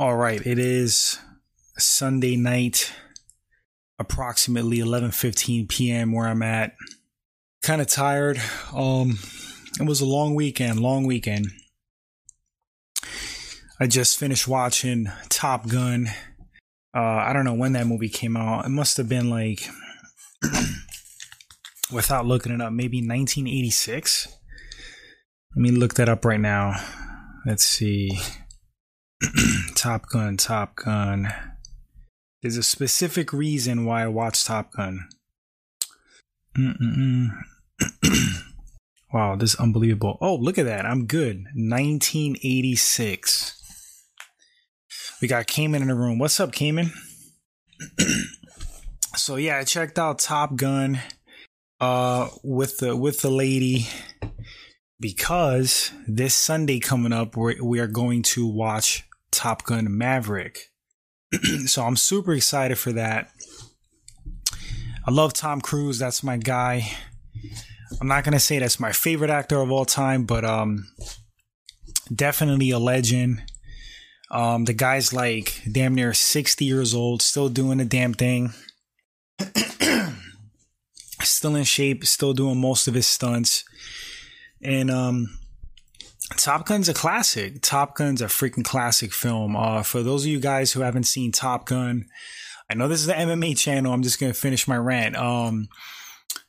All right, it is Sunday night, approximately 11:15 p.m. where I'm at. Kind of tired. Um it was a long weekend, long weekend. I just finished watching Top Gun. Uh I don't know when that movie came out. It must have been like without looking it up, maybe 1986. Let me look that up right now. Let's see. Top Gun, Top Gun. There's a specific reason why I watch Top Gun. wow, this is unbelievable. Oh, look at that. I'm good. 1986. We got Cayman in the room. What's up, Cayman? so yeah, I checked out Top Gun uh with the with the lady because this Sunday coming up we we are going to watch Top Gun Maverick. so I'm super excited for that. I love Tom Cruise, that's my guy. I'm not to say that's my favorite actor of all time, but um definitely a legend. Um the guy's like damn near 60 years old, still doing the damn thing still in shape, still doing most of his stunts. And um Top Gun's a classic. Top Gun's a freaking classic film. Uh for those of you guys who haven't seen Top Gun, I know this is the MMA channel. I'm just to finish my rant. Um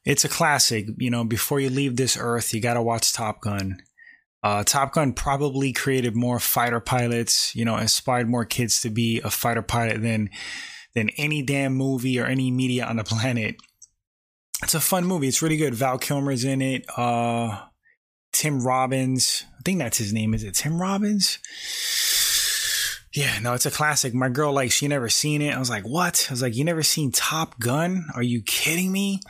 it's a classic, you know, before you leave this earth, you got to watch Top Gun. Uh, Top Gun probably created more fighter pilots, you know, inspired more kids to be a fighter pilot than than any damn movie or any media on the planet it's a fun movie. It's really good. Val Kilmer's in it. Uh, Tim Robbins. I think that's his name. Is it Tim Robbins? Yeah, no, it's a classic. My girl, like, she never seen it. I was like, what? I was like, you never seen Top Gun? Are you kidding me?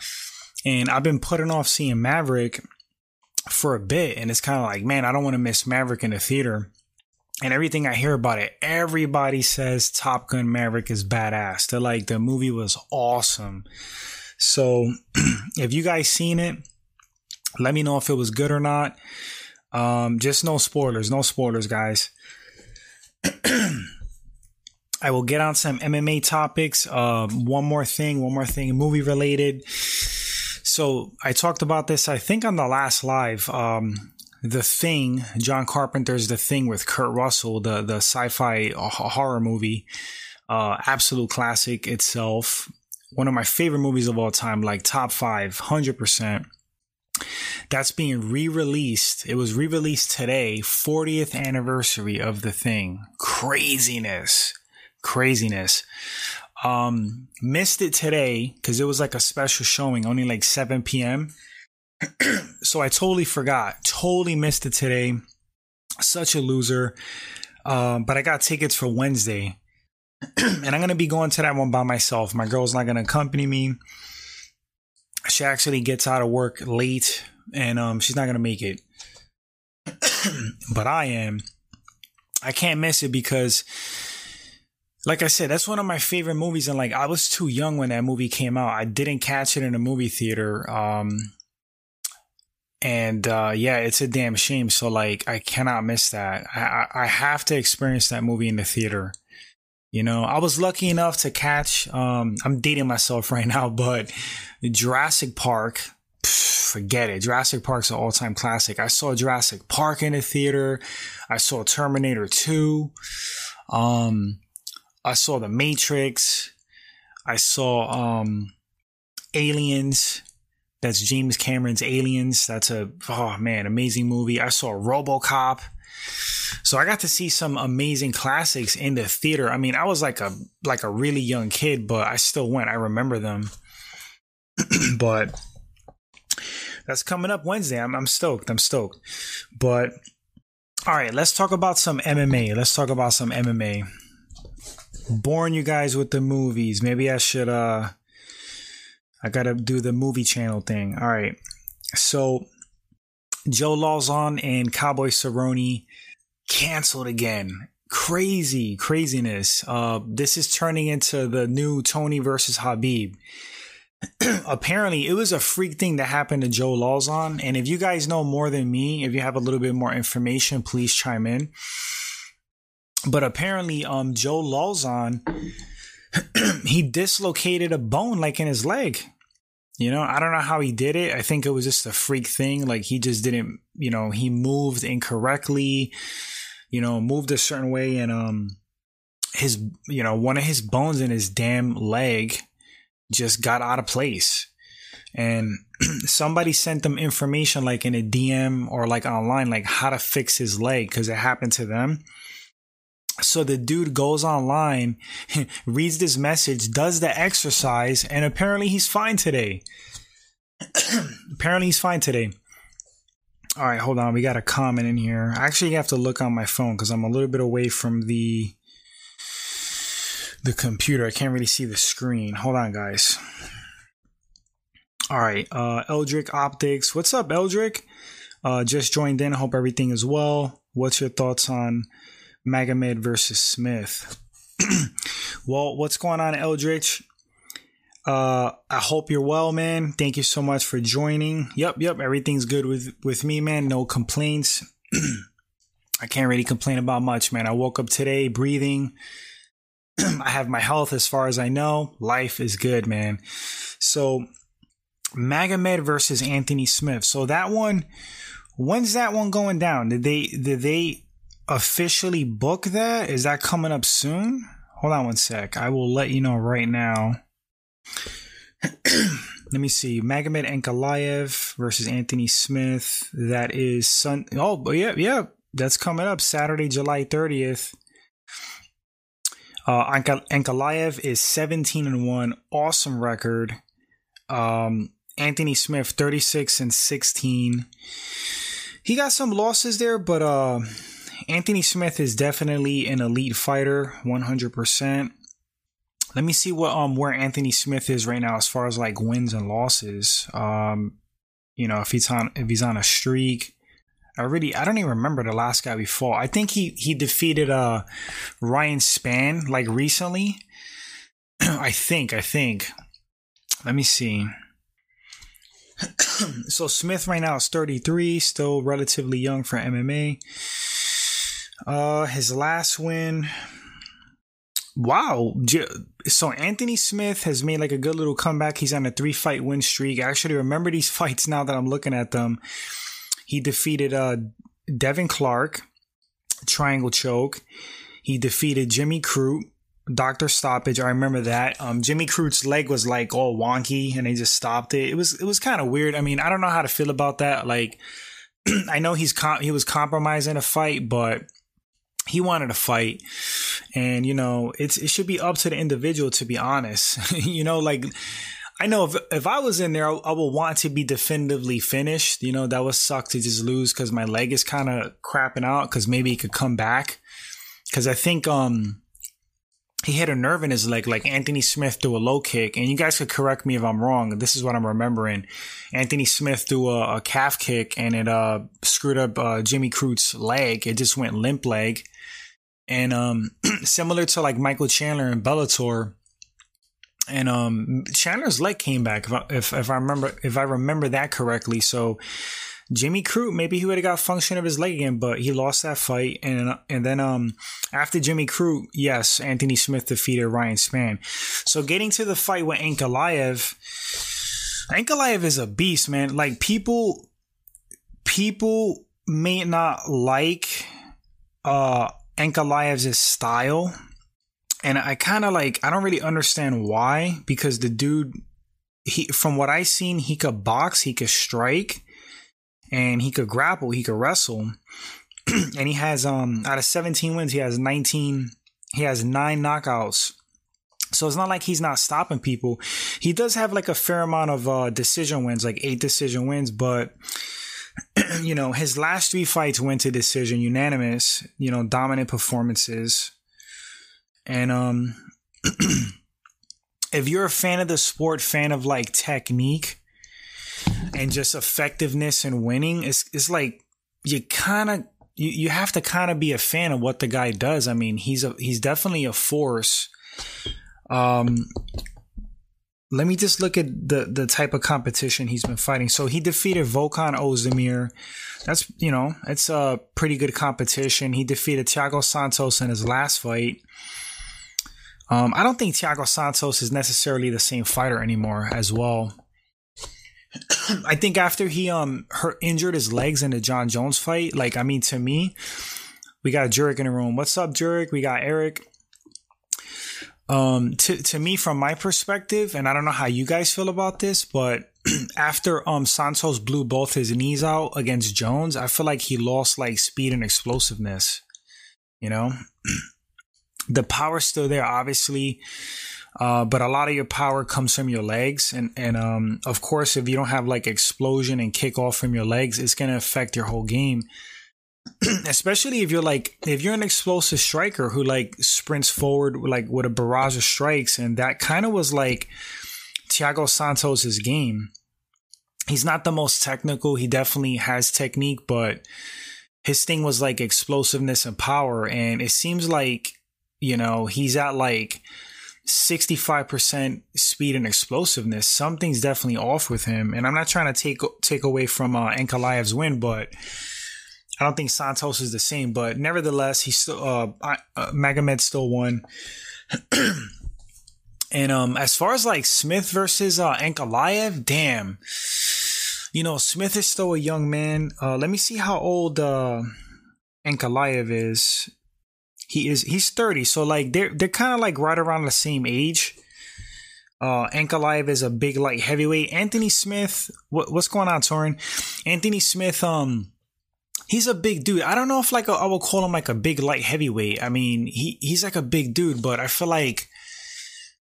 And I've been putting off seeing Maverick for a bit. And it's kind of like, man, I don't want to miss Maverick in the theater. And everything I hear about it, everybody says Top Gun Maverick is badass. They're like, the movie was awesome. So if you guys seen it, let me know if it was good or not. Um, just no spoilers, no spoilers, guys. I will get on some MMA topics. Uh, one more thing, one more thing, movie related. So I talked about this, I think, on the last live. Um, the Thing, John Carpenter's The Thing with Kurt Russell, the the sci-fi horror movie, uh, absolute classic itself one of my favorite movies of all time, like top five, 100%. That's being re released. It was re released today, 40th anniversary of the thing. Craziness. Craziness. Um, missed it today because it was like a special showing, only like 7 p.m. so I totally forgot. Totally missed it today. Such a loser. Um, but I got tickets for Wednesday. and I'm going to be going to that one by myself. My girl's not going to accompany me. She actually gets out of work late and um, she's not to make it. but I am. I can't miss it because, like I said, that's one of my favorite movies. And like, I was too young when that movie came out. I didn't catch it in a movie theater. Um, and uh, yeah, it's a damn shame. So like, I cannot miss that. I I have to experience that movie in the theater. You know, I was lucky enough to catch, um, I'm dating myself right now, but Jurassic Park, forget it. Jurassic Park's an all time classic. I saw Jurassic Park in the theater. I saw Terminator 2. Um, I saw The Matrix. I saw, um, Aliens. That's James Cameron's Aliens. That's a, oh man, amazing movie. I saw Robocop. So I got to see some amazing classics in the theater. I mean, I was like a like a really young kid, but I still went. I remember them. but that's coming up Wednesday. I'm, I'm stoked. I'm stoked. But all right, let's talk about some MMA. Let's talk about some MMA. Boring you guys with the movies. Maybe I should uh I gotta do the movie channel thing. All right. So Joe Lauzon and Cowboy Cerrone canceled again. Crazy, craziness. Uh, this is turning into the new Tony versus Habib. Apparently, it was a freak thing that happened to Joe Lauzon. And if you guys know more than me, if you have a little bit more information, please chime in. but apparently, um, Joe Lauzon, he dislocated a bone like in his leg. You know, I don't know how he did it. I think it was just a freak thing. Like he just didn't, you know, he moved incorrectly, you know, moved a certain way and, um, his, you know, one of his bones in his damn leg just got out of place. And somebody sent them information like in a DM or like online, like how to fix his leg because it happened to them. So the dude goes online, reads this message, does the exercise, and apparently he's fine today. apparently he's fine today. All right, hold on. We got a comment in here. I actually have to look on my phone because I'm a little bit away from the the computer. I can't really see the screen. Hold on, guys. All right, uh, Eldrick Optics. What's up, Eldrick? Uh, just joined in. I Hope everything is well. What's your thoughts on Magomed versus Smith. well, what's going on, Eldritch? Uh, I hope you're well, man. Thank you so much for joining. Yep, yep, everything's good with with me, man. No complaints. I can't really complain about much, man. I woke up today breathing. I have my health as far as I know. Life is good, man. So, Magomed versus Anthony Smith. So that one, when's that one going down? Did they did they officially book that? Is that coming up soon? Hold on one sec. I will let you know right now. let me see. Magomed Ankalaev versus Anthony Smith. That is Sun. Oh, yeah, yeah. That's coming up Saturday, July 30th. Uh, Ankalaev is 17 and 1. Awesome record. Um, Anthony Smith, 36 and 16. He got some losses there, but uh, Anthony Smith is definitely an elite fighter, 100%. Let me see what um where Anthony Smith is right now as far as like wins and losses. Um, you know, if he's on if he's on a streak. I really I don't even remember the last guy we fought. I think he he defeated uh Ryan Spann like recently. I think, I think. Let me see. so Smith right now is 33, still relatively young for MMA. Uh, his last win. Wow. So Anthony Smith has made like a good little comeback. He's on a three fight win streak. I actually remember these fights now that I'm looking at them. He defeated uh Devin Clark, triangle choke. He defeated Jimmy Crute, doctor stoppage. I remember that. Um, Jimmy Crute's leg was like all wonky, and they just stopped it. It was it was kind of weird. I mean, I don't know how to feel about that. Like, I know he's com- he was compromising a fight, but he wanted to fight. And you know it's it should be up to the individual to be honest. You know like i know if if i was in there I, I will want to be definitively finished. You know that would suck to just lose because my leg is kind of crapping out because maybe he could come back. Because i think um he hit a nerve in his leg like anthony smith threw a low kick. And you guys could correct me if i'm wrong. This is what i'm remembering. Anthony smith threw a, a calf kick and it uh screwed up uh, jimmy crute's leg. It just went limp leg. And um, similar to like Michael Chandler and Bellator, and um, Chandler's leg came back if I, if, if I remember if I remember that correctly. So Jimmy Crute, maybe he would have got function of his leg again, but he lost that fight. And and then um after Jimmy Crute, yes, Anthony Smith defeated Ryan Spann. So getting to the fight with Ankalaev, Ankalaev is a beast, man. Like people people may not like uh Ankalaev's style. And I kind of like, I don't really understand why, because the dude, he, from what I seen, he could box, he could strike, and he could grapple, he could wrestle. and he has, um, out of 17 wins, he has 19, he has nine knockouts. So it's not like he's not stopping people. He does have like a fair amount of uh, decision wins, like eight decision wins, but you know, his last three fights went to decision, unanimous, you know, dominant performances. And um if you're a fan of the sport, fan of like technique and just effectiveness and winning, it's it's like you kind of you, you have to kind of be a fan of what the guy does. I mean, he's a he's definitely a force. Um let me just look at the the type of competition he's been fighting. So he defeated Volkan Ozdemir. That's you know, it's a pretty good competition. He defeated Thiago Santos in his last fight. Um, I don't think Thiago Santos is necessarily the same fighter anymore as well. I think after he um hurt injured his legs in the Jon Jones fight, like I mean to me, we got Jurek in the room. What's up, Jurek? We got Eric. Um, to to me, from my perspective, and I don't know how you guys feel about this, but after um Santos blew both his knees out against Jones, I feel like he lost like speed and explosiveness. You know, the power's still there, obviously. Uh, but a lot of your power comes from your legs. And, and, um, of course, if you don't have like explosion and kickoff from your legs, it's going to affect your whole game. Especially if you're like, if you're an explosive striker who like sprints forward, like with a barrage of strikes. And that kind of was like Thiago Santos's game. He's not the most technical. He definitely has technique, but his thing was like explosiveness and power. And it seems like, you know, he's at like, 65% speed and explosiveness. Something's definitely off with him. And I'm not trying to take take away from uh, Ankalaev's win, but I don't think Santos is the same. But nevertheless, he still uh, uh Magomed still won. and um, as far as like Smith versus uh, Ankalaev, damn, you know Smith is still a young man. Uh, let me see how old uh, Ankalaev is he is he's 30 so like they're they're kind of like right around the same age. Uh Ankalaev is a big light heavyweight. Anthony Smith what, what's going on Torin? Anthony Smith um he's a big dude. I don't know if like a, I will call him like a big light heavyweight. I mean he he's like a big dude but I feel like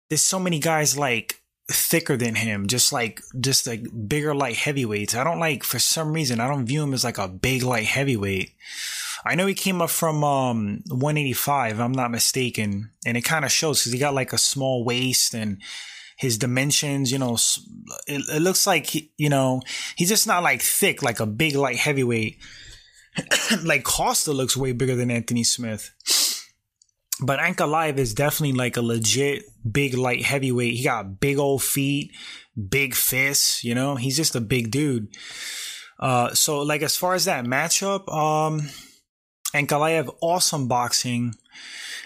there's so many guys like thicker than him just like just like bigger light heavyweights I don't like for some reason I don't view him as like a big light heavyweight I know he came up from um, 185, I'm not mistaken, and it kind of shows because he got like a small waist and his dimensions. You know, it, it looks like he, you know he's just not like thick like a big light heavyweight. like Costa looks way bigger than Anthony Smith. But Ankalaev is definitely like a legit big light heavyweight. He got big old feet, big fists, you know, he's just a big dude. Uh, so like as far as that matchup, um, Ankalaev, awesome boxing.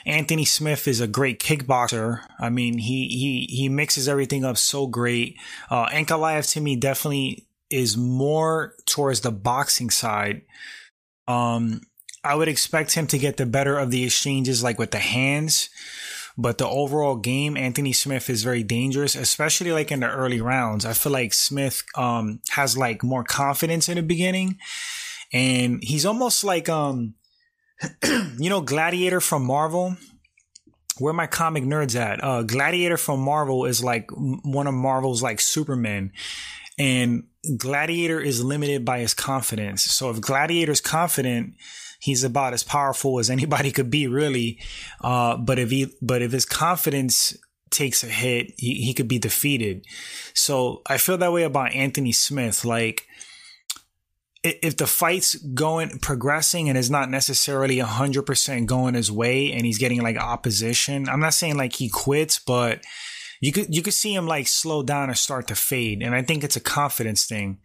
Anthony Smith is a great kickboxer. I mean, he he he mixes everything up so great. Uh, Ankalaev to me definitely is more towards the boxing side. Um, I would expect him to get the better of the exchanges, like with the hands. But the overall game, Anthony Smith is very dangerous, especially like in the early rounds. I feel like Smith um, has like more confidence in the beginning, and he's almost like um you know, Gladiator from Marvel. Where my comic nerds at? Uh, Gladiator from Marvel is like one of Marvel's like Superman, and Gladiator is limited by his confidence. So if Gladiator's confident, he's about as powerful as anybody could be, really. Uh, but if he, but if his confidence takes a hit, he, he could be defeated. So I feel that way about Anthony Smith. Like if the fight's going progressing and is not necessarily 100% going his way and he's getting like opposition i'm not saying like he quits but you could you could see him like slow down or start to fade and i think it's a confidence thing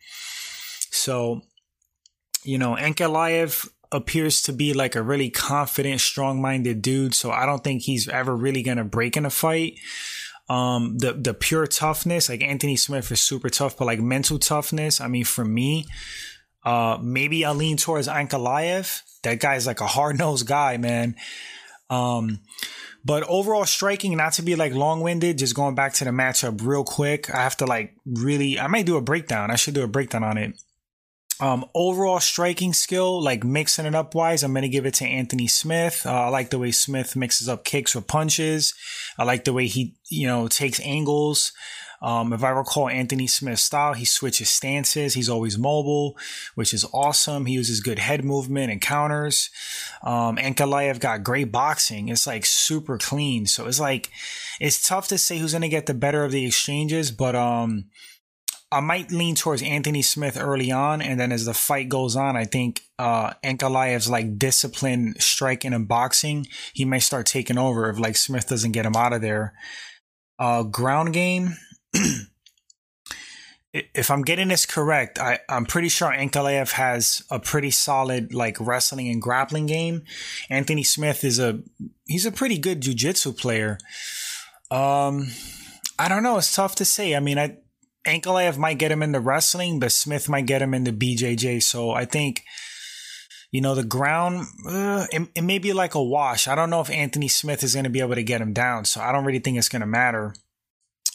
so you know Ankalaev appears to be like a really confident strong-minded dude so i don't think he's ever really going to break in a fight um the the pure toughness like Anthony Smith is super tough but like mental toughness I mean for me uh, maybe I lean towards Ankalaev. That guy's like a hard nosed guy, man. Um, but overall striking, not to be like long winded, just going back to the matchup real quick. I have to like really, I might do a breakdown. I should do a breakdown on it. Um, overall striking skill, like mixing it up wise, I'm going to give it to Anthony Smith. Uh, I like the way Smith mixes up kicks or punches. I like the way he, you know, takes angles. Um, if I recall Anthony Smith's style, he switches stances. He's always mobile, which is awesome. He uses good head movement and counters. Um, Ankalaev got great boxing. It's like super clean. So it's like, it's tough to say who's going to get the better of the exchanges, but, um, I might lean towards Anthony Smith early on, and then as the fight goes on, I think uh Ankalaev's like discipline striking and boxing, he may start taking over if like Smith doesn't get him out of there. Uh ground game, if I'm getting this correct, I, I'm pretty sure Ankalaev has a pretty solid like wrestling and grappling game. Anthony Smith is a he's a pretty good jujitsu player. Um, I don't know. It's tough to say. I mean, I Ankalaev might get him into wrestling, but Smith might get him into BJJ. So I think, you know, the ground, uh, it, it may be like a wash. I don't know if Anthony Smith is going to be able to get him down. So I don't really think it's going to matter.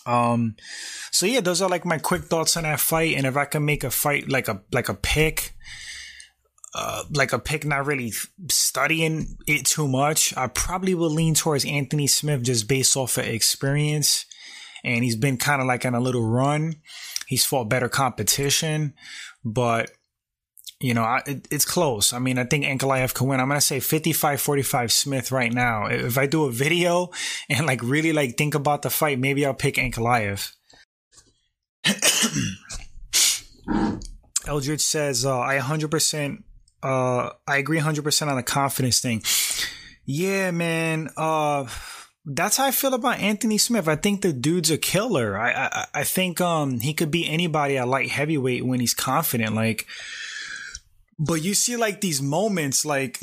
Um, so yeah, those are like my quick thoughts on that fight. And if I can make a fight like a like a pick, uh, like a pick, not really studying it too much, I probably will lean towards Anthony Smith just based off of experience. And he's been kind of like on a little run. He's fought better competition, but you know, I, it, it's close. I mean, I think Ankalaev can win. I'm going to say 55 45 Smith right now. If I do a video and like really like think about the fight, maybe I'll pick Ankalaev. Eldridge says, uh, I 100%, uh, I agree 100% on the confidence thing. Yeah, man. Uh, that's how I feel about Anthony Smith. I think the dude's a killer. I, I, I think, um, he could be anybody at light heavyweight when he's confident. Like, but you see like these moments, like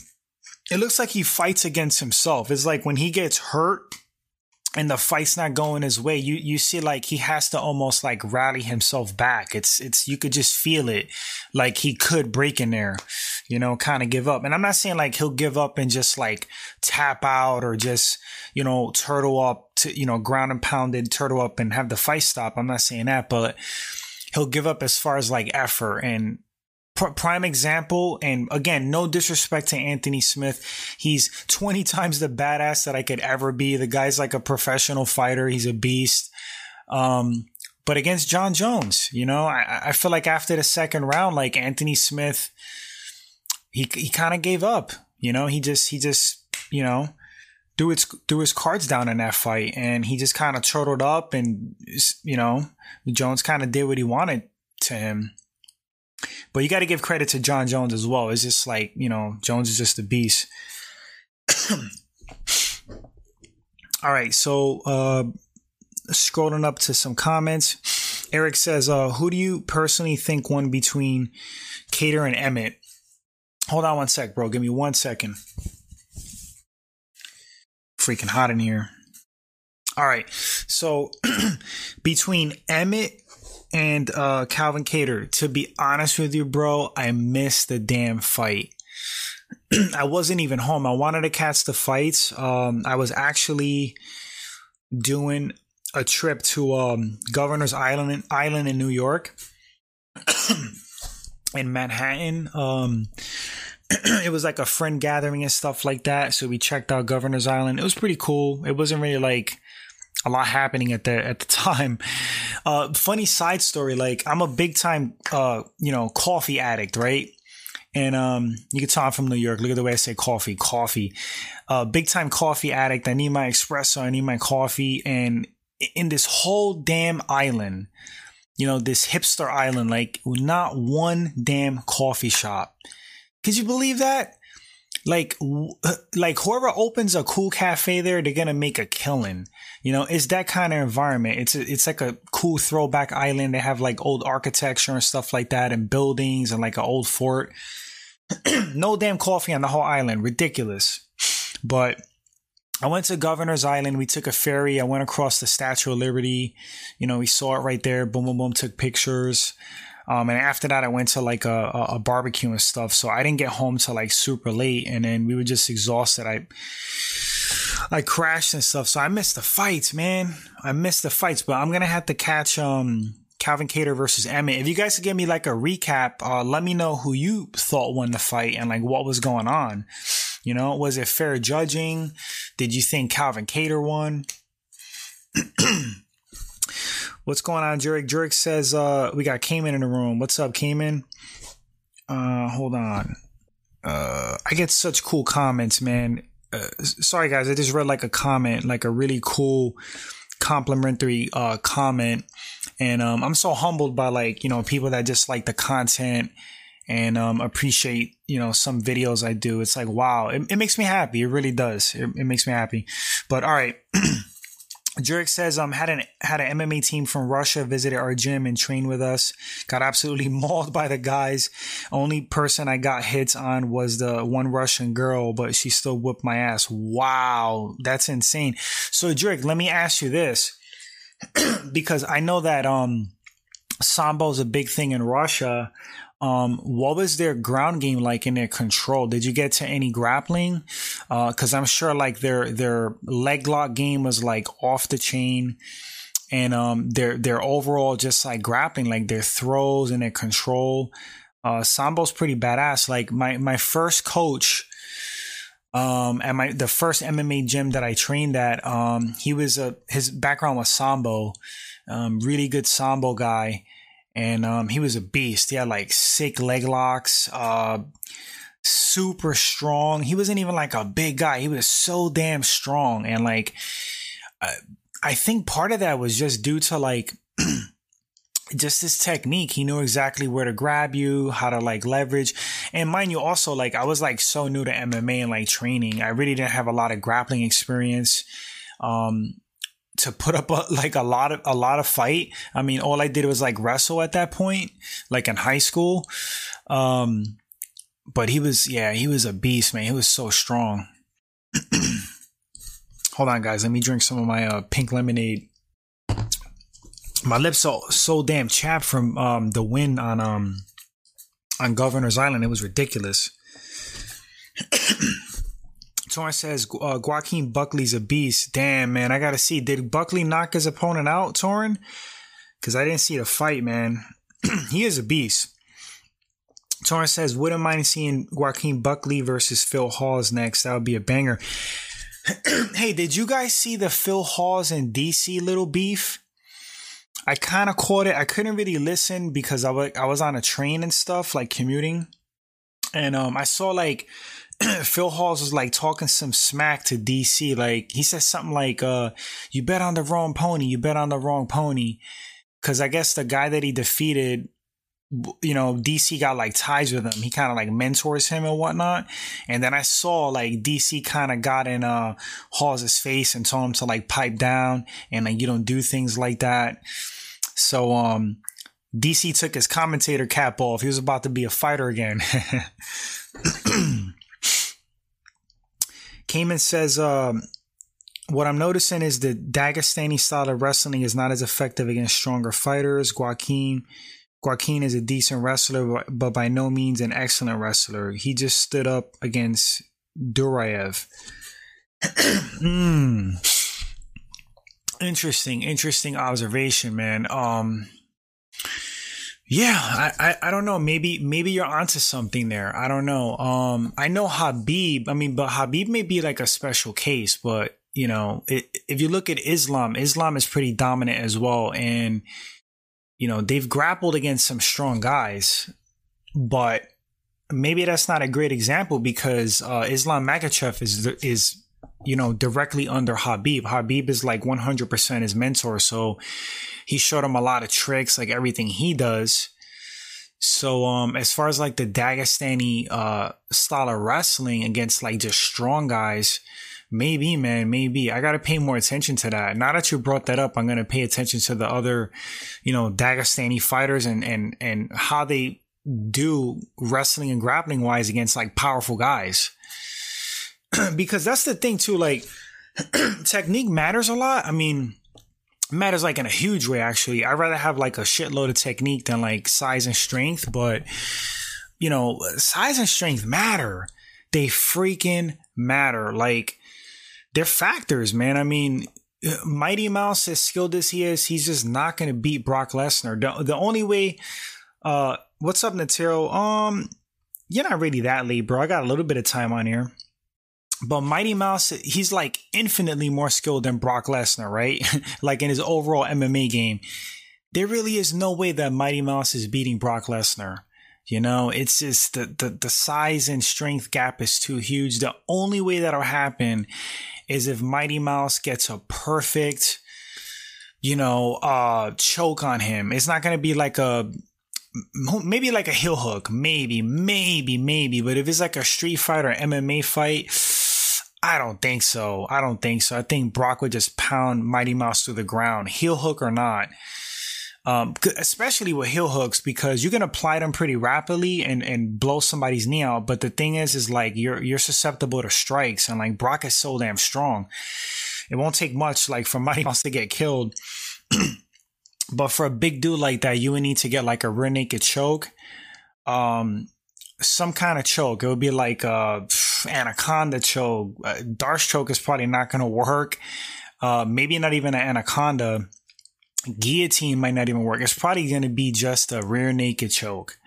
it looks like he fights against himself. It's like when he gets hurt and the fight's not going his way, you you see like he has to almost like rally himself back. It's it's you could just feel it, like he could break in there, you know, kind of give up. And I'm not saying like he'll give up and just like tap out or just you know turtle up to you know ground and pounded turtle up and have the fight stop. I'm not saying that, but he'll give up as far as like effort and prime example. And again, no disrespect to Anthony Smith. He's 20 times the badass that I could ever be. The guy's like a professional fighter. He's a beast. Um, but against jon Jones, you know, I, I feel like after the second round, like Anthony Smith, he, he kind of gave up, you know, he just, he just, you know, threw his, threw his cards down in that fight and he just kind of turtled up and, you know, Jones kind of did what he wanted to him. But you got to give credit to Jon Jones as well. It's just like, you know, Jones is just a beast. All right, so uh, scrolling up to some comments. Eric says, uh, who do you personally think won between Kattar and Emmett? Hold on one sec, bro. Give me one second. Freaking hot in here. All right. So between Emmett and uh, Calvin Kattar. To be honest with you, bro, I missed the damn fight. I wasn't even home. I wanted to catch the fights. Um, I was actually doing a trip to um, Governor's Island Island in New York, in Manhattan. Um, it was like a friend gathering and stuff like that. So we checked out Governor's Island. It was pretty cool. It wasn't really like a lot happening at the at the time. Uh, funny side story, like I'm a big time uh, you know, coffee addict, right? And um, you can tell I'm from New York. Look at the way I say coffee, coffee. Uh, big time coffee addict. I need my espresso. I need my coffee. And in this whole damn island, you know, this hipster island, like not one damn coffee shop. Could you believe that? Like like whoever opens a cool cafe there, they're gonna make a killing. You know, it's that kind of environment. It's a, it's like a cool throwback island. They have like old architecture and stuff like that, and buildings and like an old fort. no damn coffee on the whole island, ridiculous. But I went to Governor's Island. We took a ferry. I went across the Statue of Liberty. You know, we saw it right there. Boom, boom, boom. Took pictures. Um, and after that, I went to like a, a, barbecue and stuff. So I didn't get home till like super late, and then we were just exhausted. I I crashed and stuff, so I missed the fights, man. I missed the fights, but I'm gonna have to catch um Calvin Kattar versus Emmett. If you guys could give me like a recap, uh, let me know who you thought won the fight and like what was going on. You know, was it fair judging? Did you think Calvin Kattar won? What's going on, Jurek? Jurek says uh, we got Cayman in the room. What's up, Cayman? Uh, hold on. Uh, I get such cool comments, man. Uh, sorry, guys. I just read like a comment, like a really cool complimentary uh, comment, and um, I'm so humbled by like you know people that just like the content and um, appreciate you know some videos I do. It's like wow, it, it makes me happy. It really does. It, it makes me happy. But all right. Jurek says, um, had an had an MMA team from Russia visited our gym and trained with us. Got absolutely mauled by the guys. Only person I got hits on was the one Russian girl, but she still whipped my ass. Wow, that's insane. So Jurek, let me ask you this, because I know that um, sambo is a big thing in Russia. Um, what was their ground game like in their control? Did you get to any grappling? Uh, cause I'm sure like their, their leg lock game was like off the chain and, um, their, their overall just like grappling, like their throws and their control. Uh, Sambo's pretty badass. Like my, my first coach, um, at my, the first MMA gym that I trained at, um, he was a, his background was Sambo, um, really good Sambo guy and um, he was a beast. He had like sick leg locks, uh, super strong. He wasn't even like a big guy. He was so damn strong, and like, uh, I think part of that was just due to like. just his technique. He knew exactly where to grab you, how to like leverage. And mind you, also like I was like so new to MMA and like training. I really didn't have a lot of grappling experience. Um, to put up a, like a lot of a lot of fight. I mean, all I did was like wrestle at that point, like in high school. Um, but he was, yeah, he was a beast, man. He was so strong. Hold on, guys. Let me drink some of my uh, pink lemonade. My lips are so damn chapped from um, the wind on um on Governor's Island. It was ridiculous. Torn says uh, Joaquin Buckley's a beast. Damn, man, I gotta see. Did Buckley knock his opponent out, Torn? Because I didn't see the fight, man. he is a beast. Torrance says, wouldn't mind seeing Joaquin Buckley versus Phil Hawes next. That would be a banger. hey, did you guys see the Phil Hawes and DC little beef? I kind of caught it. I couldn't really listen because i I was on a train and stuff, like commuting. And um, I saw like Phil Hawes was like talking some smack to DC. Like he said something like, uh, you bet on the wrong pony, you bet on the wrong pony. Cause I guess the guy that he defeated, you know, DC got like ties with him. He kind of like mentors him and whatnot. And then I saw like DC kind of got in, uh, Hawes' face and told him to like pipe down and like, you don't do things like that. So, um, DC took his commentator cap off. He was about to be a fighter again. Cayman says, um, what I'm noticing is the Dagestani style of wrestling is not as effective against stronger fighters. Joaquin, Joaquin is a decent wrestler, but by no means an excellent wrestler. He just stood up against Duraev. mm. Interesting, interesting observation, man. Um, yeah, I, I, I, don't know. Maybe maybe you're onto something there. I don't know. Um, I know Habib. I mean, but Habib may be like a special case. But you know, it, if you look at Islam, Islam is pretty dominant as well, and you know they've grappled against some strong guys, but maybe that's not a great example because uh, Islam Makhachev is is you know directly under Habib. Habib is like 100% his mentor, so he showed him a lot of tricks, like everything he does. So, um, as far as like the Dagestani, uh, style of wrestling against like just strong guys, maybe, man, maybe I got to pay more attention to that. Now that you brought that up, I'm going to pay attention to the other, you know, Dagestani fighters and, and, and how they do wrestling and grappling wise against like powerful guys. because that's the thing too, like technique matters a lot. I mean, matters like in a huge way actually. I'd rather have like a shitload of technique than like size and strength, but you know, size and strength matter. They freaking matter. Like they're factors, man. I mean, Mighty Mouse, as skilled as he is, he's just not going to beat Brock Lesnar. The, the only way, uh, what's up, Natero? Um, you're not really that late, bro. I got a little bit of time on here. But Mighty Mouse, he's like infinitely more skilled than Brock Lesnar, right? like in his overall MMA game. There really is no way that Mighty Mouse is beating Brock Lesnar. You know, it's just the, the, the size and strength gap is too huge. The only way that'll happen is if Mighty Mouse gets a perfect, you know, uh, choke on him. It's not going to be like a, maybe like a heel hook. Maybe, maybe, maybe. But if it's like a street fight or MMA fight, I don't think so. I don't think so. I think Brock would just pound Mighty Mouse through the ground, heel hook or not. Um, especially with heel hooks because you can apply them pretty rapidly and, and blow somebody's knee out. But the thing is, is like you're, you're susceptible to strikes and like Brock is so damn strong. It won't take much like for Mighty Mouse to get killed. but for a big dude like that, you would need to get like a rear naked choke. Um, some kind of choke. It would be like anaconda choke. Uh, D'Arce choke is probably not going to work. Uh, maybe not even an anaconda. Guillotine might not even work. It's probably going to be just a rear naked choke.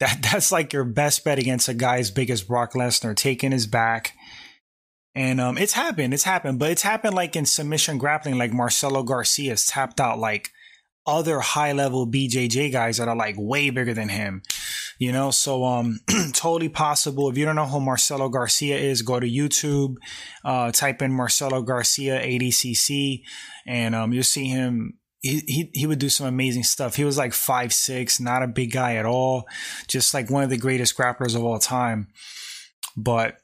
That that's like your best bet against a guy as big as Brock Lesnar, taking his back. And um, it's happened. It's happened, but it's happened like in submission grappling, like Marcelo Garcia's tapped out like other high level BJJ guys that are like way bigger than him you know so um totally possible if you don't know who marcelo garcia is go to youtube uh type in marcelo garcia adcc and um you'll see him he, he, he would do some amazing stuff. He was like five six, not a big guy at all, just like one of the greatest grapplers of all time. But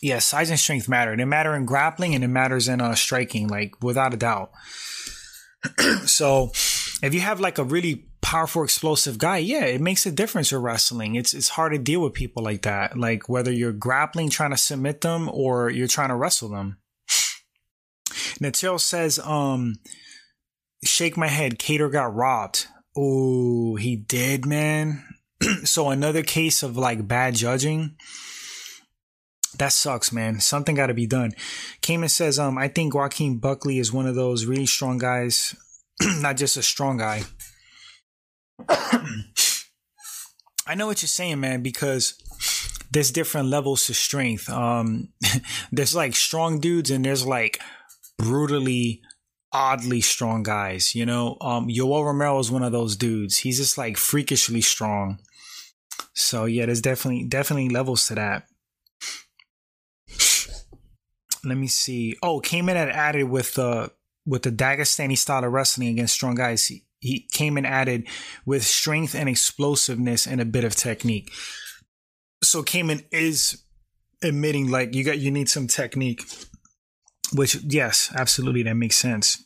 yeah, size and strength matter. They matter in grappling and it matters in uh, striking, like without a doubt. so if you have like a really powerful, explosive guy, yeah, it makes a difference in wrestling. It's it's hard to deal with people like that. Like whether you're grappling, trying to submit them, or you're trying to wrestle them. Natil says, um, shake my head. Kattar got robbed. Oh, he did, man. so another case of like bad judging. That sucks, man. Something got to be done. Cayman says, um, I think Joaquin Buckley is one of those really strong guys, not just a strong guy. I know what you're saying, man, because there's different levels to strength. Um, there's like strong dudes and there's like brutally, oddly strong guys. You know, um, Yoel Romero is one of those dudes. He's just like freakishly strong. So yeah, there's definitely definitely levels to that. Let me see. Oh, came in at added with the with the Dagestani style of wrestling against strong guys. He, he came and added with strength and explosiveness and a bit of technique. So Cayman is admitting like you got you need some technique. Which yes, absolutely that makes sense.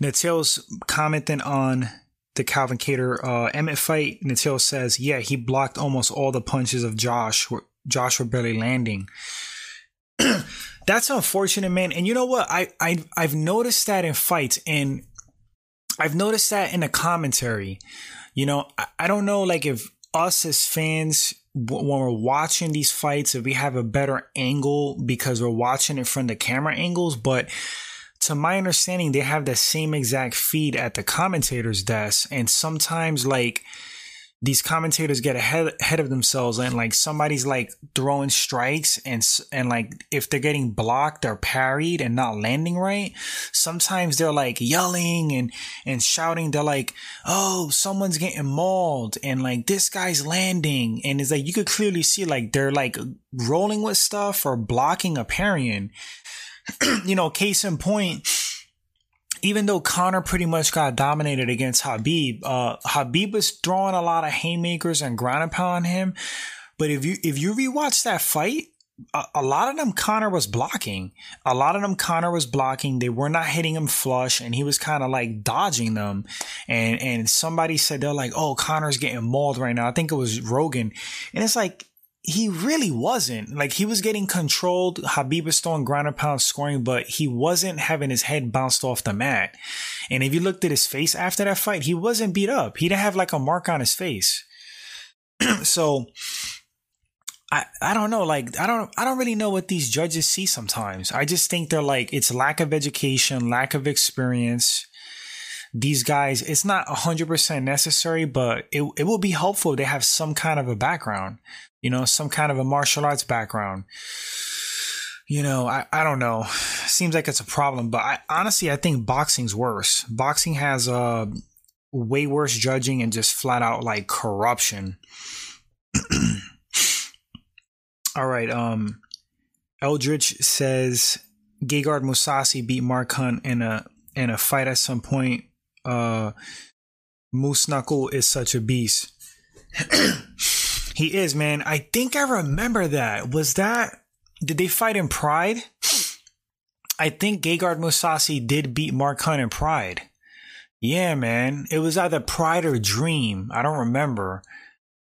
Natil's commenting on the Calvin Kattar uh, Emmett fight. Natil says, "Yeah, he blocked almost all the punches of Josh. Josh were barely landing." That's unfortunate, man. And you know what? I I I've noticed that in fights, and I've noticed that in the commentary. You know, I, I don't know, like if us as fans when we're watching these fights, if we have a better angle because we're watching it from the camera angles, but to my understanding, they have the same exact feed at the commentator's desk. And sometimes like these commentators get ahead, ahead of themselves and like somebody's like throwing strikes and and like if they're getting blocked or parried and not landing right sometimes they're like yelling and and shouting. They're like oh someone's getting mauled and like this guy's landing. And it's like you could clearly see like they're like rolling with stuff or blocking a parrying you know case in point even though Conor pretty much got dominated against Habib, uh, Khabib was throwing a lot of haymakers and ground and pound on him. But if you if you rewatch that fight, a, a, lot of them Conor was blocking. A lot of them Conor was blocking. They were not hitting him flush, and he was kind of like dodging them. And and somebody said they're like, "Oh, Conor's getting mauled right now." I think it was Rogan, and it's like he really wasn't. Like he was getting controlled. Habib was throwing ground and pound scoring, but he wasn't having his head bounced off the mat. And if you looked at his face after that fight, he wasn't beat up. He didn't have like a mark on his face. so I, I don't know like I don't I don't really know what these judges see sometimes. I just think they're like it's lack of education, lack of experience. These guys, it's not 100% necessary, but it, it will be helpful they have some kind of a background you know, some kind of a martial arts background. You know, I, I don't know. Seems like it's a problem, but I honestly I think boxing's worse. Boxing has uh way worse judging and just flat out like corruption. All right, um Eldridge says Gegard Mousasi beat Mark Hunt in a in a fight at some point. Uh Moose Knuckle is such a beast. He is, man. I think I remember that. Was that did they fight in Pride? I think Gegard Mousasi did beat Mark Hunt in Pride. Yeah, man. It was either Pride or Dream. I don't remember.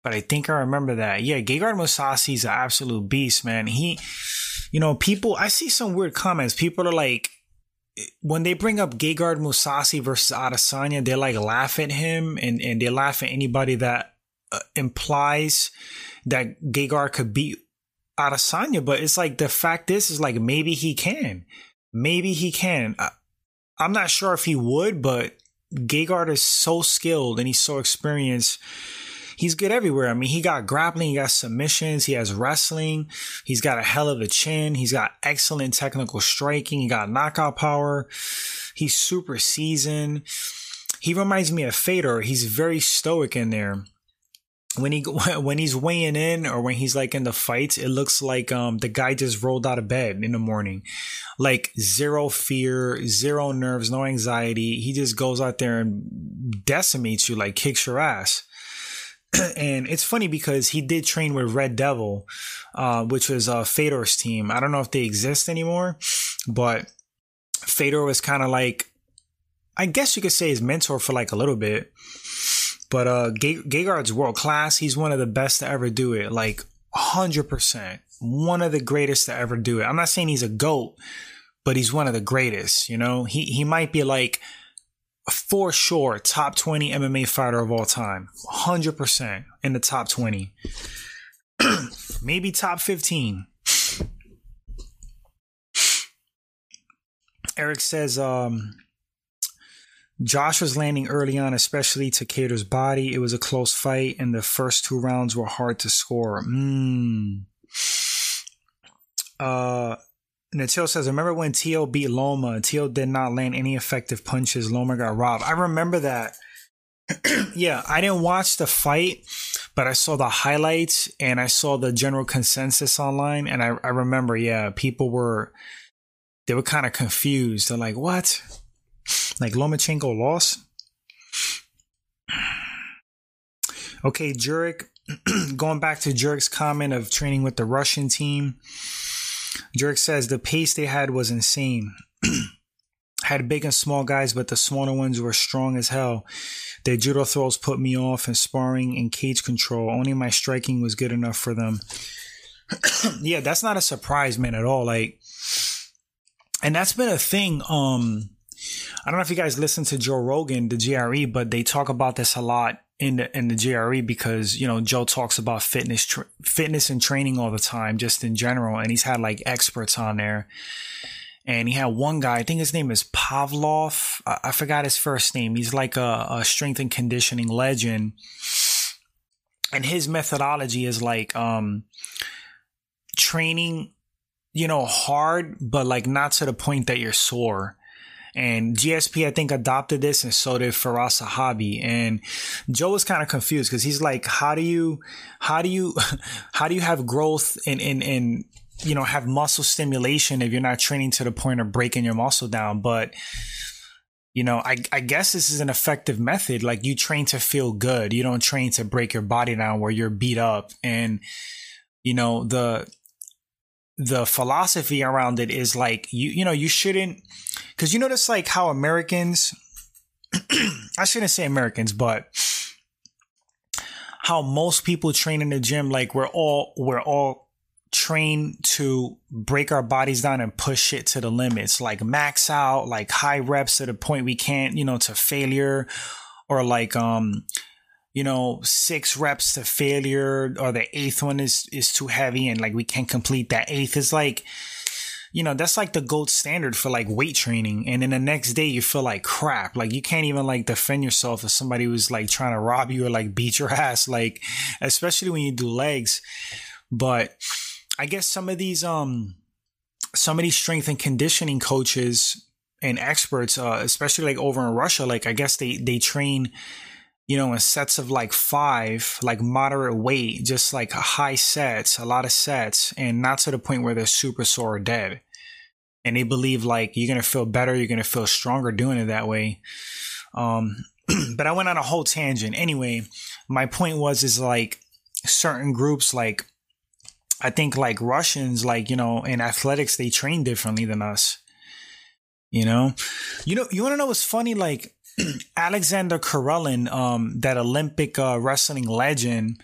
But I think I remember that. Yeah, Gegard Mousasi is an absolute beast, man. He, you know, people, I see some weird comments. People are like, when they bring up Gegard Mousasi versus Adesanya, they like laugh at him and, and they laugh at anybody that uh, implies that Gegard could beat Adesanya. But it's like the fact is, is like maybe he can. Maybe he can. I, I'm not sure if he would, but Gegard is so skilled and he's so experienced. He's good everywhere. I mean, he got grappling, he got submissions, he has wrestling, he's got a hell of a chin, he's got excellent technical striking, he got knockout power, he's super seasoned. He reminds me of Fedor. He's very stoic in there when he when he's weighing in or when he's like in the fights, it looks like um the guy just rolled out of bed in the morning, like zero fear, zero nerves, no anxiety. He just goes out there and decimates you, like kicks your ass. and it's funny because he did train with Red Devil, uh, which was uh, Fedor's team. I don't know if they exist anymore, but Fedor was kind of like, I guess you could say his mentor for like a little bit. But uh, Gegard's world class. He's one of the best to ever do it. Like 100%. One of the greatest to ever do it. I'm not saying he's a GOAT, but he's one of the greatest. You know, he, he might be like, for sure, top 20 MMA fighter of all time. 100% in the top 20. Maybe top 15. Eric says, um, Josh was landing early on, especially to Kattar's body. It was a close fight, and the first two rounds were hard to score. Mm. Uh, Natil says, remember when Tio beat Loma? Tio did not land any effective punches. Loma got robbed. I remember that. yeah, I didn't watch the fight, but I saw the highlights and I saw the general consensus online. And I, I remember, yeah, people were, they were kind of confused. They're like, what? Like Lomachenko lost. Okay, Jurek, going back to Jurek's comment of training with the Russian team. Jurek says the pace they had was insane. had big and small guys, but the smaller ones were strong as hell. Their judo throws put me off, and sparring and cage control. Only my striking was good enough for them. yeah, that's not a surprise, man, at all. Like, and that's been a thing. Um, I don't know if you guys listen to Joe Rogan, the JRE, but they talk about this a lot in the in the JRE because you know Joe talks about fitness, fitness and training all the time, just in general, and he's had like experts on there. And he had one guy, I think his name is Pavlov. I, I forgot his first name. He's like a, a strength and conditioning legend. And his methodology is like um, training, you know, hard, but like not to the point that you're sore and GSP, I think, adopted this and so did Firas Zahabi. And Joe was kind of confused because he's like, how do you, how do you, how do you have growth and, and, and, you know, have muscle stimulation if you're not training to the point of breaking your muscle down? But, you know, I, I guess this is an effective method. Like you train to feel good. You don't train to break your body down where you're beat up. And, you know, the, the philosophy around it is like you you know you shouldn't because you notice like how Americans I shouldn't say Americans but how most people train in the gym like we're all we're all trained to break our bodies down and push it to the limits like max out like high reps to the point we can't you know to failure or like um you know, six reps to failure or the eighth one is, is too heavy and like we can't complete that eighth is like, you know, that's like the gold standard for like weight training. And then the next day you feel like crap. Like you can't even like defend yourself if somebody was like trying to rob you or like beat your ass. Like, especially when you do legs. But I guess some of these, um, some of these strength and conditioning coaches and experts, uh, especially like over in Russia, like I guess they, they train, you know, in sets of like five, like moderate weight, just like high sets, a lot of sets, and not to the point where they're super sore or dead. And they believe like you're gonna feel better, you're gonna feel stronger doing it that way. Um, but I went on a whole tangent. Anyway, my point was is like certain groups like I think like Russians, like, you know, in athletics, they train differently than us. You know, you know, you want to know what's funny? Like Alexander Karelin, um, that Olympic uh, wrestling legend,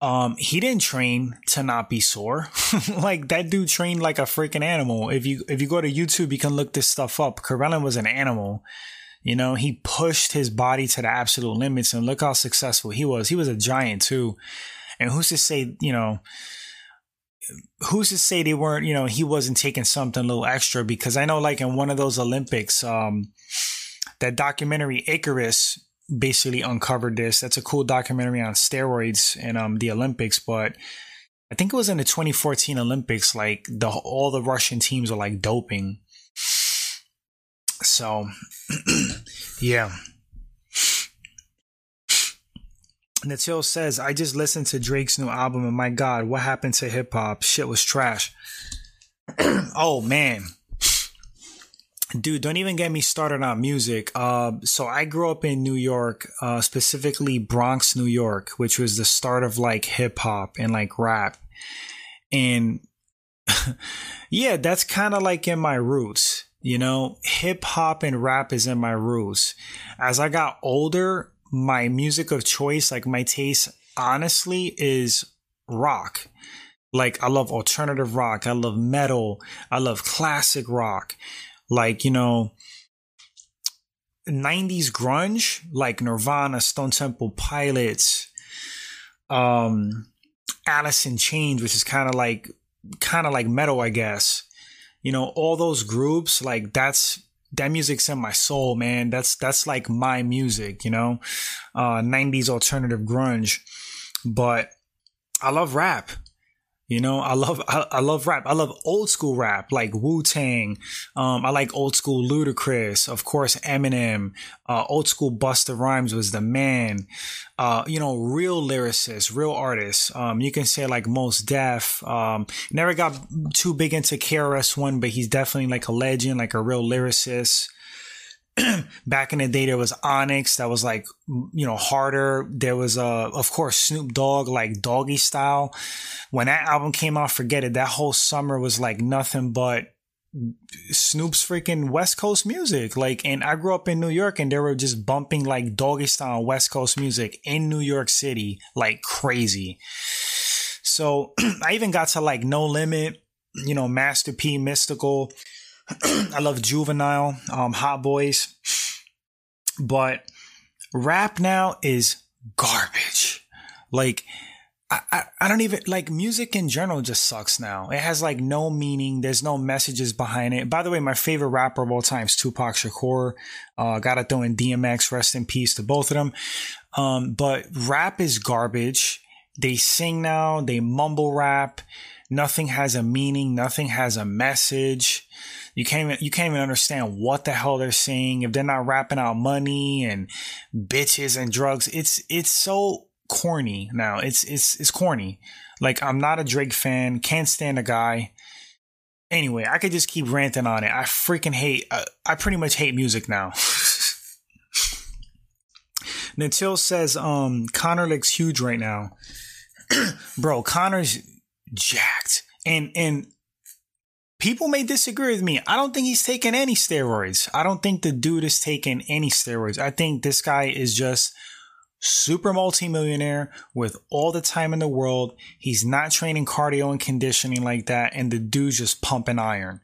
um, he didn't train to not be sore. like that dude trained like a freaking animal. If you if you go to YouTube, you can look this stuff up. Karelin was an animal. You know, he pushed his body to the absolute limits, and look how successful he was. He was a giant too. And who's to say, you know, who's to say they weren't, you know, he wasn't taking something a little extra because I know like in one of those Olympics, um, that documentary Icarus basically uncovered this. That's a cool documentary on steroids and um the Olympics, but I think it was in the 2014 Olympics, like the all the Russian teams were like doping. So yeah. Natil says, I just listened to Drake's new album and my God, what happened to hip hop? Shit was trash. oh man. Dude, don't even get me started on music. Uh, so I grew up in New York, uh, specifically Bronx, New York, which was the start of like hip hop and like rap. And yeah, that's kind of like in my roots. You know, hip hop and rap is in my roots. As I got older, my music of choice, like my taste, honestly, is rock. Like I love alternative rock. I love metal. I love classic rock. Like, you know, 90s grunge, like Nirvana, Stone Temple Pilots, um, Alice in Chains, which is kind of like, kind of like metal, I guess. You know, all those groups, like that's that music's in my soul, man. That's that's like my music, you know, uh, '90s alternative grunge. But I love rap. You know, I love I, I, love rap. I love old school rap like Wu Tang. Um, I like old school Ludacris, of course, Eminem. Uh, old school Busta Rhymes was the man. Uh, you know, real lyricists, real artists. Um, you can say like Mos Def. Um, never got too big into KRS One, but he's definitely like a legend, like a real lyricist. back in the day there was Onyx that was like you know harder. There was uh of course Snoop Dogg like Doggy Style. When that album came out, forget it. That whole summer was like nothing but Snoop's freaking West Coast music. Like, and I grew up in New York and they were just bumping like doggy style West Coast music in New York City like crazy. So I even got to like No Limit, you know, Master P, Mystikal. I love Juvenile, um, Hot Boys, but rap now is garbage. Like, I, I, I don't even like music in general just sucks now. It has like no meaning. There's no messages behind it. By the way, my favorite rapper of all time is Tupac Shakur. Uh, gotta throw in DMX, rest in peace to both of them. Um, but rap is garbage. They sing now, they mumble rap. Nothing has a meaning. Nothing has a message. You can't even, you can't even understand what the hell they're saying. If they're not rapping out money and bitches and drugs, it's, it's so corny now. It's, it's, it's corny. Like I'm not a Drake fan. Can't stand a guy. Anyway, I could just keep ranting on it. I freaking hate, uh, I pretty much hate music now. Natil says, um, Conor looks huge right now. Bro, Conor's jacked. And, and people may disagree with me. I don't think he's taking any steroids. I don't think the dude is taking any steroids. I think this guy is just super multimillionaire with all the time in the world. He's not training cardio and conditioning like that. And the dude's just pumping iron.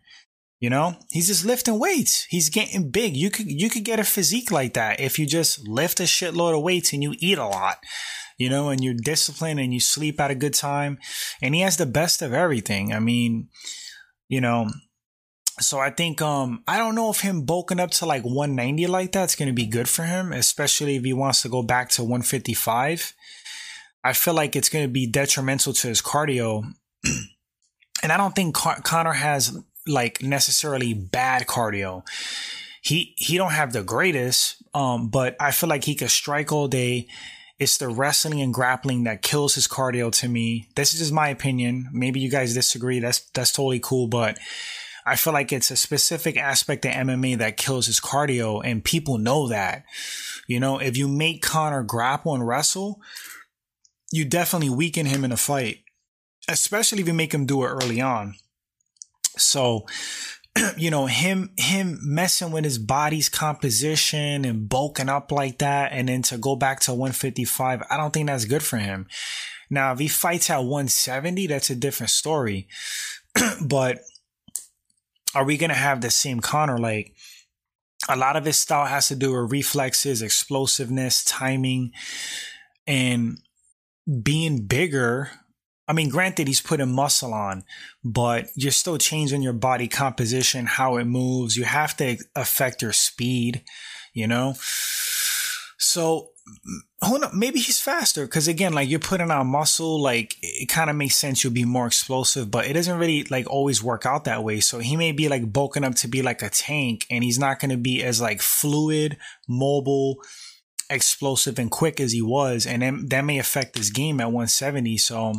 You know, he's just lifting weights. He's getting big. You could, you could get a physique like that if you just lift a shitload of weights and you eat a lot, you know, and you're disciplined and you sleep at a good time. And he has the best of everything. I mean, you know, so I think um I don't know if him bulking up to like 190 like that's going to be good for him, especially if he wants to go back to 155. I feel like it's going to be detrimental to his cardio. and I don't think Con- Conor has like necessarily bad cardio. He he don't have the greatest um but I feel like he could strike all day it's the wrestling and grappling that kills his cardio to me. This is just my opinion. Maybe you guys disagree. That's that's totally cool, but I feel like it's a specific aspect of MMA that kills his cardio and people know that. You know, if you make Conor grapple and wrestle, you definitely weaken him in a fight. especially if you make him do it early on. So, you know, him him messing with his body's composition and bulking up like that, and then to go back to 155, I don't think that's good for him. Now, if he fights at 170, that's a different story. but are we gonna have the same Conor? Like, a lot of his style has to do with reflexes, explosiveness, timing, and being bigger I mean, granted, he's putting muscle on, but you're still changing your body composition, how it moves. You have to affect your speed, you know? So, who knows? Maybe he's faster because again, like you're putting on muscle, like it kind of makes sense you'll be more explosive, but it doesn't really like always work out that way. So he may be like bulking up to be like a tank and he's not going to be as like fluid, mobile, explosive and quick as he was. And that may affect his game at 170. So,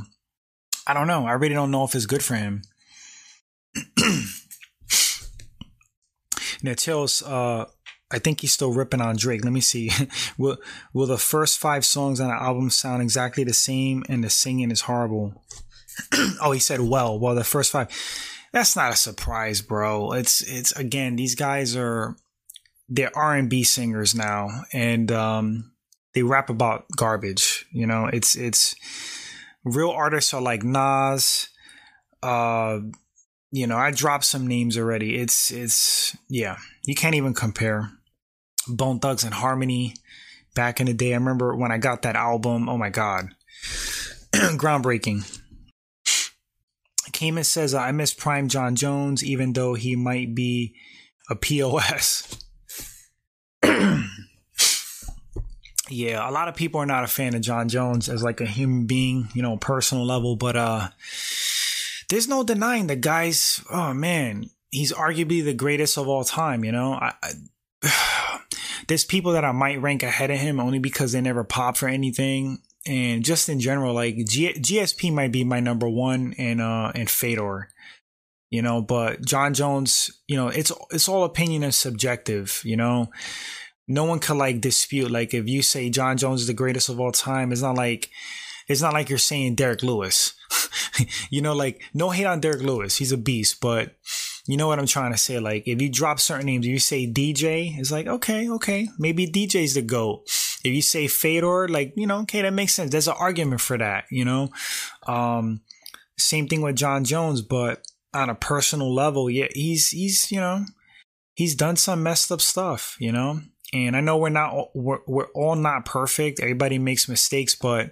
I don't know. I really don't know if it's good for him. Natil's, uh, I think he's still ripping on Drake. Let me see. will Will the first five songs on the album sound exactly the same and the singing is horrible? oh, he said, well, well, the first five. That's not a surprise, bro. It's, it's, again, these guys are, they're R&B singers now and, um, they rap about garbage. You know, it's, it's, real artists are like Nas. Uh, you know, I dropped some names already. It's it's yeah, you can't even compare. Bone Thugs and Harmony back in the day. I remember when I got that album. Oh my god, groundbreaking. Cayman says I miss Prime Jon Jones, even though he might be a POS. yeah, a lot of people are not a fan of Jon Jones as like a human being, you know, personal level, but uh there's no denying the guy's oh man, he's arguably the greatest of all time, you know. I, I, there's people that I might rank ahead of him only because they never pop for anything. And just in general, like G- GSP might be my number one and uh and Fedor you know but Jon jones you know it's it's all opinion and subjective you know no one could like dispute. Like if you say Jon Jones is the greatest of all time, it's not like it's not like you're saying Derrick Lewis. you know, like no hate on Derrick Lewis, he's a beast, but you know what I'm trying to say. Like if you drop certain names, if you say DJ, it's like okay, okay, maybe DJ's the goat. If you say Fedor, like you know, okay, that makes sense. There's an argument for that. You know, um, same thing with Jon Jones, but on a personal level, yeah, he's he's you know he's done some messed up stuff. You know, and I know we're not we're, we're all not perfect. Everybody makes mistakes, but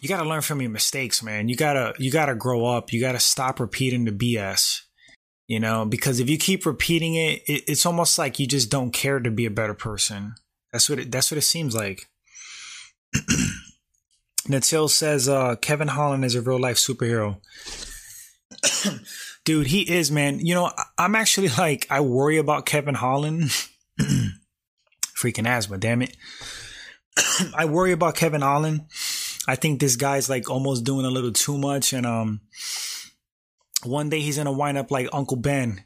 you got to learn from your mistakes, man. You got to you got to grow up. You got to stop repeating the BS. You know, because if you keep repeating it, it, it's almost like you just don't care to be a better person. That's what it, that's what it seems like. Natil says uh, Kevin Holland is a real life superhero. Dude, he is, man. You know, I'm actually like I worry about Kevin Holland Freaking asthma, damn it. I worry about Kevin Holland. I think this guy's like almost doing a little too much, and um, one day he's gonna wind up like Uncle Ben,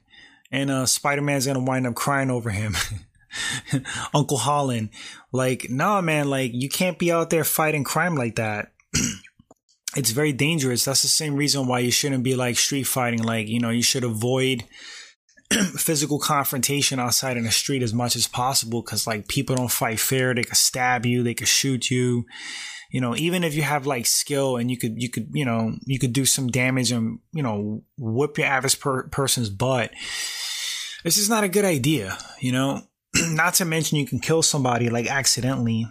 and uh, Spider Man's gonna wind up crying over him. Uncle Holland, like, nah, man, like you can't be out there fighting crime like that. it's very dangerous. That's the same reason why you shouldn't be like street fighting. Like, you know, you should avoid physical confrontation outside in the street as much as possible because like people don't fight fair. They could stab you. They could shoot you. You know even if you have like skill and you could you could you know you could do some damage and you know whip your average per- person's butt this is not a good idea you know? Not to mention you can kill somebody like accidentally.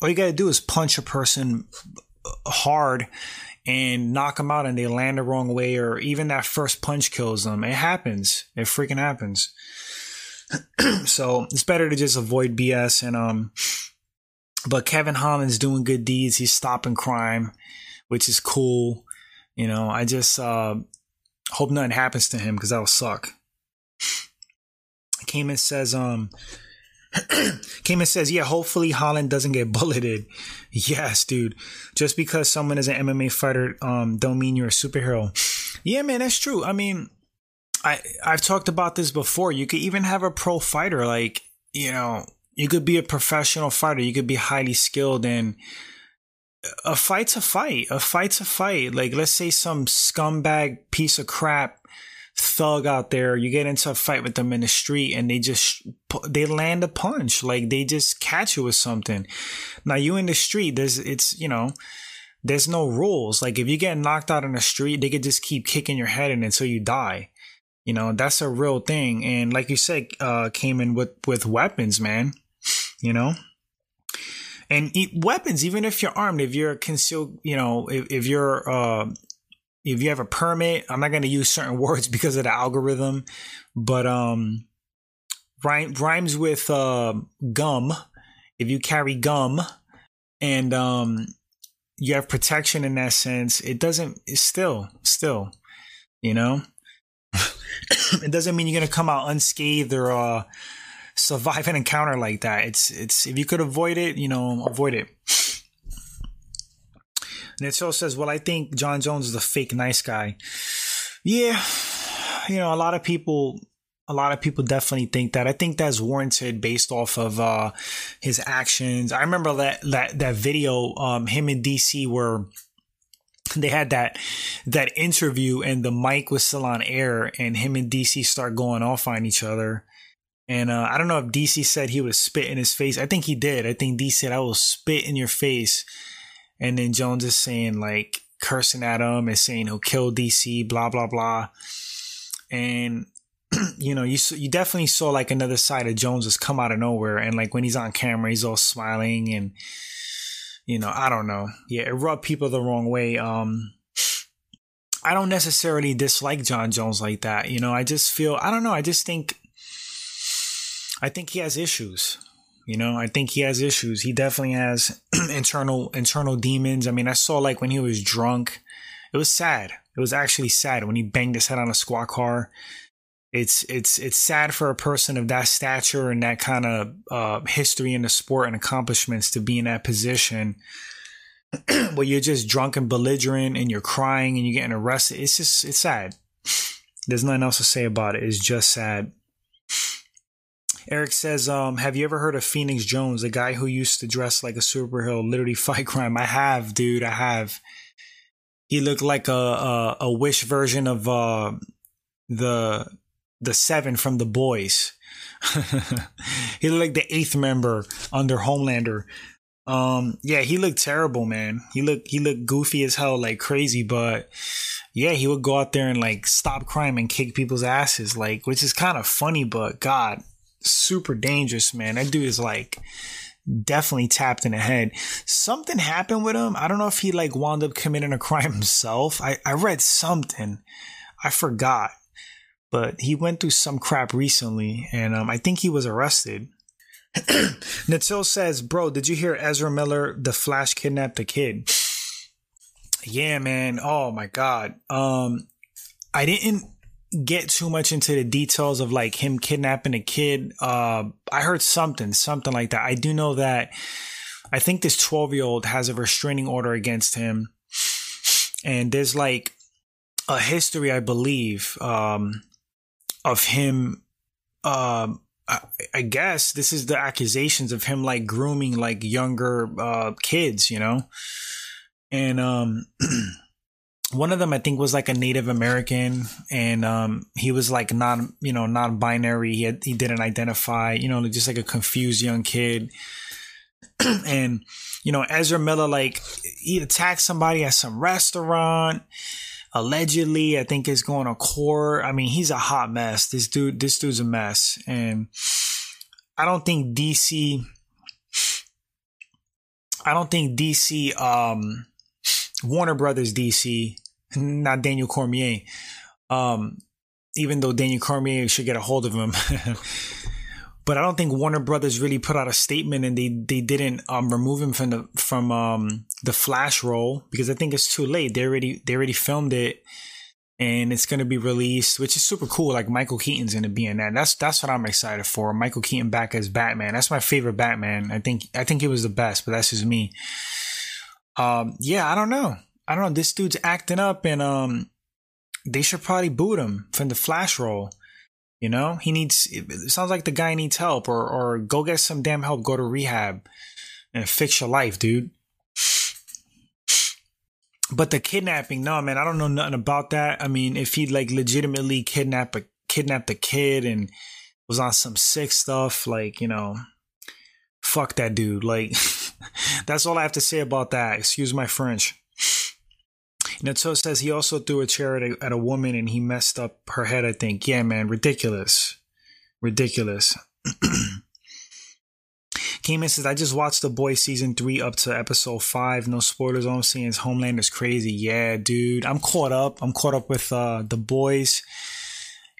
All you got to do is punch a person hard and knock them out and they land the wrong way or even that first punch kills them. It happens. It freaking happens. so it's better to just avoid BS and um but Kevin Holland's doing good deeds. He's stopping crime, which is cool. You know, I just uh hope nothing happens to him because that will suck. Cayman says um Cayman says, yeah, hopefully Holland doesn't get bulleted. Yes, dude. Just because someone is an MMA fighter, um, don't mean you're a superhero. Yeah, man, that's true. I mean, I I've talked about this before. You could even have a pro fighter, like, you know, you could be a professional fighter, you could be highly skilled and a fight's a fight. A fight's a fight. Like, let's say some scumbag piece of crap thug out there, you get into a fight with them in the street and they just, they land a punch. Like, they just catch you with something. Now, you in the street, there's, it's, you know, there's no rules. Like, if you get knocked out in the street, they could just keep kicking your head in until you die. You know, that's a real thing. And like you said, uh, came in with, with weapons, man. You know? and weapons, even if you're armed, if you're concealed, you know, if, if you're, uh, if you have a permit, I'm not going to use certain words because of the algorithm, but, um, rhyme, rhymes with, uh, gum. If you carry gum and, um, you have protection in that sense, it doesn't, it's still, still, you know, it doesn't mean you're going to come out unscathed or, uh, survive an encounter like that. It's it's if you could avoid it, you know, avoid it. And it says, "Well, I think Jon Jones is a fake nice guy." Yeah, you know, a lot of people, a lot of people definitely think that. I think that's warranted based off of uh, his actions. I remember that that that video, um, him and DC were they had that that interview and the mic was still on air and him and DC start going off on each other and uh, I don't know if DC said he would spit in his face. I think he did. I think DC said, I will spit in your face. And then Jones is saying, like, cursing at him and saying he'll kill DC, blah, blah, blah. And, you know, you, you definitely saw like another side of Jones just come out of nowhere. And like when he's on camera, he's all smiling and, you know, I don't know. Yeah, it rubbed people the wrong way. Um, I don't necessarily dislike Jon Jones like that. You know, I just feel, I don't know. I just think I think he has issues. You know, I think he has issues. He definitely has internal internal demons. I mean, I saw like when he was drunk, it was sad. It was actually sad when he banged his head on a squad car. It's it's it's sad for a person of that stature and that kind of uh, history in the sport and accomplishments to be in that position where you're just drunk and belligerent and you're crying and you're getting arrested. It's just it's sad. There's nothing else to say about it. It's just sad. Eric says, um, have you ever heard of Phoenix Jones, the guy who used to dress like a superhero, literally fight crime? I have, dude. I have. He looked like a a, a wish version of uh, the the seven from the boys. he looked like the eighth member under Homelander. Um, yeah, he looked terrible, man. He looked he looked goofy as hell, like crazy, but yeah, he would go out there and like stop crime and kick people's asses, like which is kind of funny, but God, super dangerous, man. That dude is like definitely tapped in the head. Something happened with him. I don't know if he like wound up committing a crime himself. I, I read something. I forgot. But he went through some crap recently and um, I think he was arrested. Natil says, Bro, did you hear Ezra Miller, the Flash kidnapped a kid? Yeah, man. Oh my God. Um, I didn't get too much into the details of like him kidnapping a kid. Uh, I heard something, something like that. I do know that I think this 12 year old has a restraining order against him. And there's like a history, I believe, um, of him. Um, I, I guess this is the accusations of him like grooming like younger uh, kids, you know? And um, one of them I think was like a Native American, and um, he was like non, you know, non-binary. He had, he didn't identify, you know, just like a confused young kid. and you know, Ezra Miller like he attacked somebody at some restaurant. Allegedly, I think is going to court. I mean, he's a hot mess. This dude, this dude's a mess, and I don't think DC. I don't think DC. Um, Warner Brothers DC not Daniel Cormier. Um, even though Daniel Cormier should get a hold of him. but I don't think Warner Brothers really put out a statement and they they didn't um, remove him from the from um, the Flash role because I think it's too late. They already they already filmed it and it's gonna be released, which is super cool. Like Michael Keaton's gonna be in that. That's that's what I'm excited for. Michael Keaton back as Batman. That's my favorite Batman. I think I think he was the best, but that's just me. Um, yeah, I don't know. I don't know, this dude's acting up and um they should probably boot him from the flash role. You know, he needs it sounds like the guy needs help or or go get some damn help, go to rehab and fix your life, dude. but the kidnapping, no, man, I don't know nothing about that. I mean, if he'd like legitimately kidnapped a kidnapped a kid and was on some sick stuff, like you know, fuck that dude. Like, that's all I have to say about that. Excuse my French. Nato says he also threw a chair at a, at a woman and he messed up her head. I think, yeah, man, ridiculous, ridiculous. Cayman says, I just watched The Boys season three up to episode five. No spoilers. All I'm seeing is Homeland is crazy. Yeah, dude. I'm caught up. I'm caught up with uh, The Boys.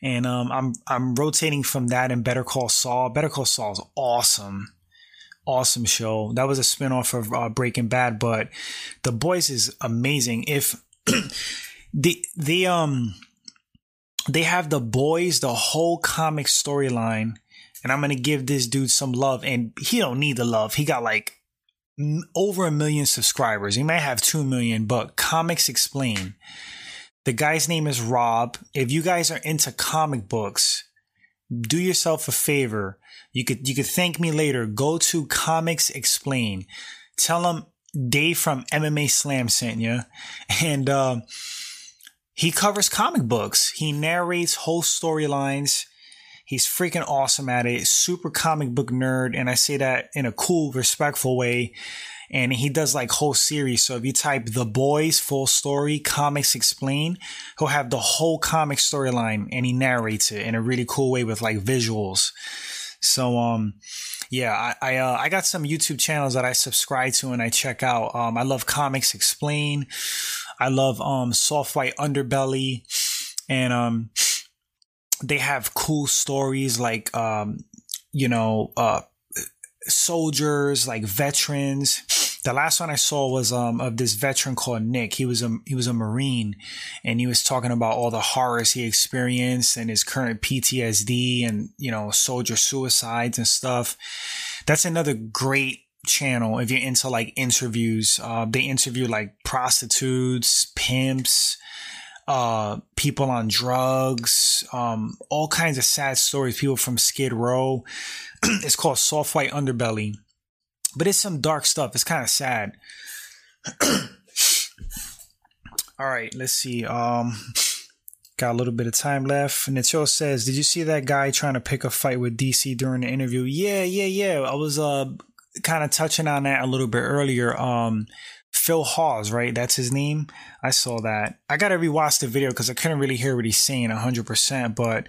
And um, I'm I'm rotating from that and Better Call Saul. Better Call Saul is awesome. Awesome show. That was a spinoff of uh, Breaking Bad, but The Boys is amazing. If the the um they have The Boys, the whole comic storyline and I'm gonna give this dude some love. And he don't need the love. He got like over a million subscribers. He might have two million, but Comics Explain. The guy's name is Rob. If you guys are into comic books, do yourself a favor. You could you could thank me later. Go to Comics Explain. Tell him Dave from MMA Slam sent you, and uh, he covers comic books. He narrates whole storylines. He's freaking awesome at it. Super comic book nerd. And I say that in a cool, respectful way. And he does like whole series. So if you type The Boys full story comics explain, he'll have the whole comic storyline and he narrates it in a really cool way with like visuals. So, um, yeah, I, I, uh, I got some YouTube channels that I subscribe to and I check out. Um, I love comics explain. I love, um, soft white underbelly and, um, they have cool stories like um, you know uh, soldiers like veterans. The last one i saw was um, of this veteran called nick. He was a he was a marine and he was talking about all the horrors he experienced and his current ptsd and you know soldier suicides and stuff. That's another great channel if you're into like interviews. Uh, they interview like prostitutes pimps uh, people on drugs, um, all kinds of sad stories. People from Skid Row. it's called Soft White Underbelly, but it's some dark stuff. It's kind of sad. all right, let's see. Um, got a little bit of time left. Nacho says, "Did you see that guy trying to pick a fight with DC during the interview?" Yeah, yeah, yeah. I was uh kind of touching on that a little bit earlier. Um, Phil Hawes, right? That's his name. I saw that. I got to rewatch the video because I couldn't really hear what he's saying 100%, but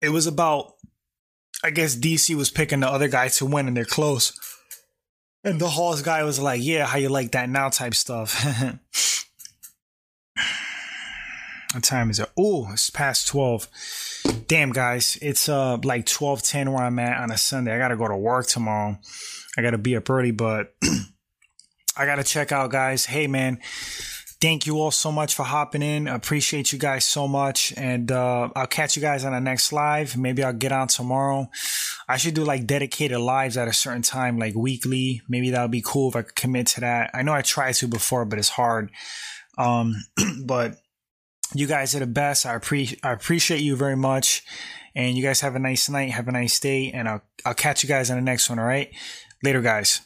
it was about, I guess DC was picking the other guy to win and they're close. And the Hawes guy was like, yeah, how you like that now type stuff. what time is it? Oh, it's past 12. Damn, guys. It's uh like 12.10 where I'm at on a Sunday. I got to go to work tomorrow. I got to be up early, but I got to check out, guys. Hey, man. Thank you all so much for hopping in. Appreciate you guys so much. And uh, I'll catch you guys on the next live. Maybe I'll get on tomorrow. I should do like dedicated lives at a certain time, like weekly. Maybe that would be cool if I could commit to that. I know I tried to before, but it's hard. Um, but you guys are the best. I appreciate I appreciate you very much. And you guys have a nice night. Have a nice day. And I'll I'll catch you guys on the next one. All right. Later, guys.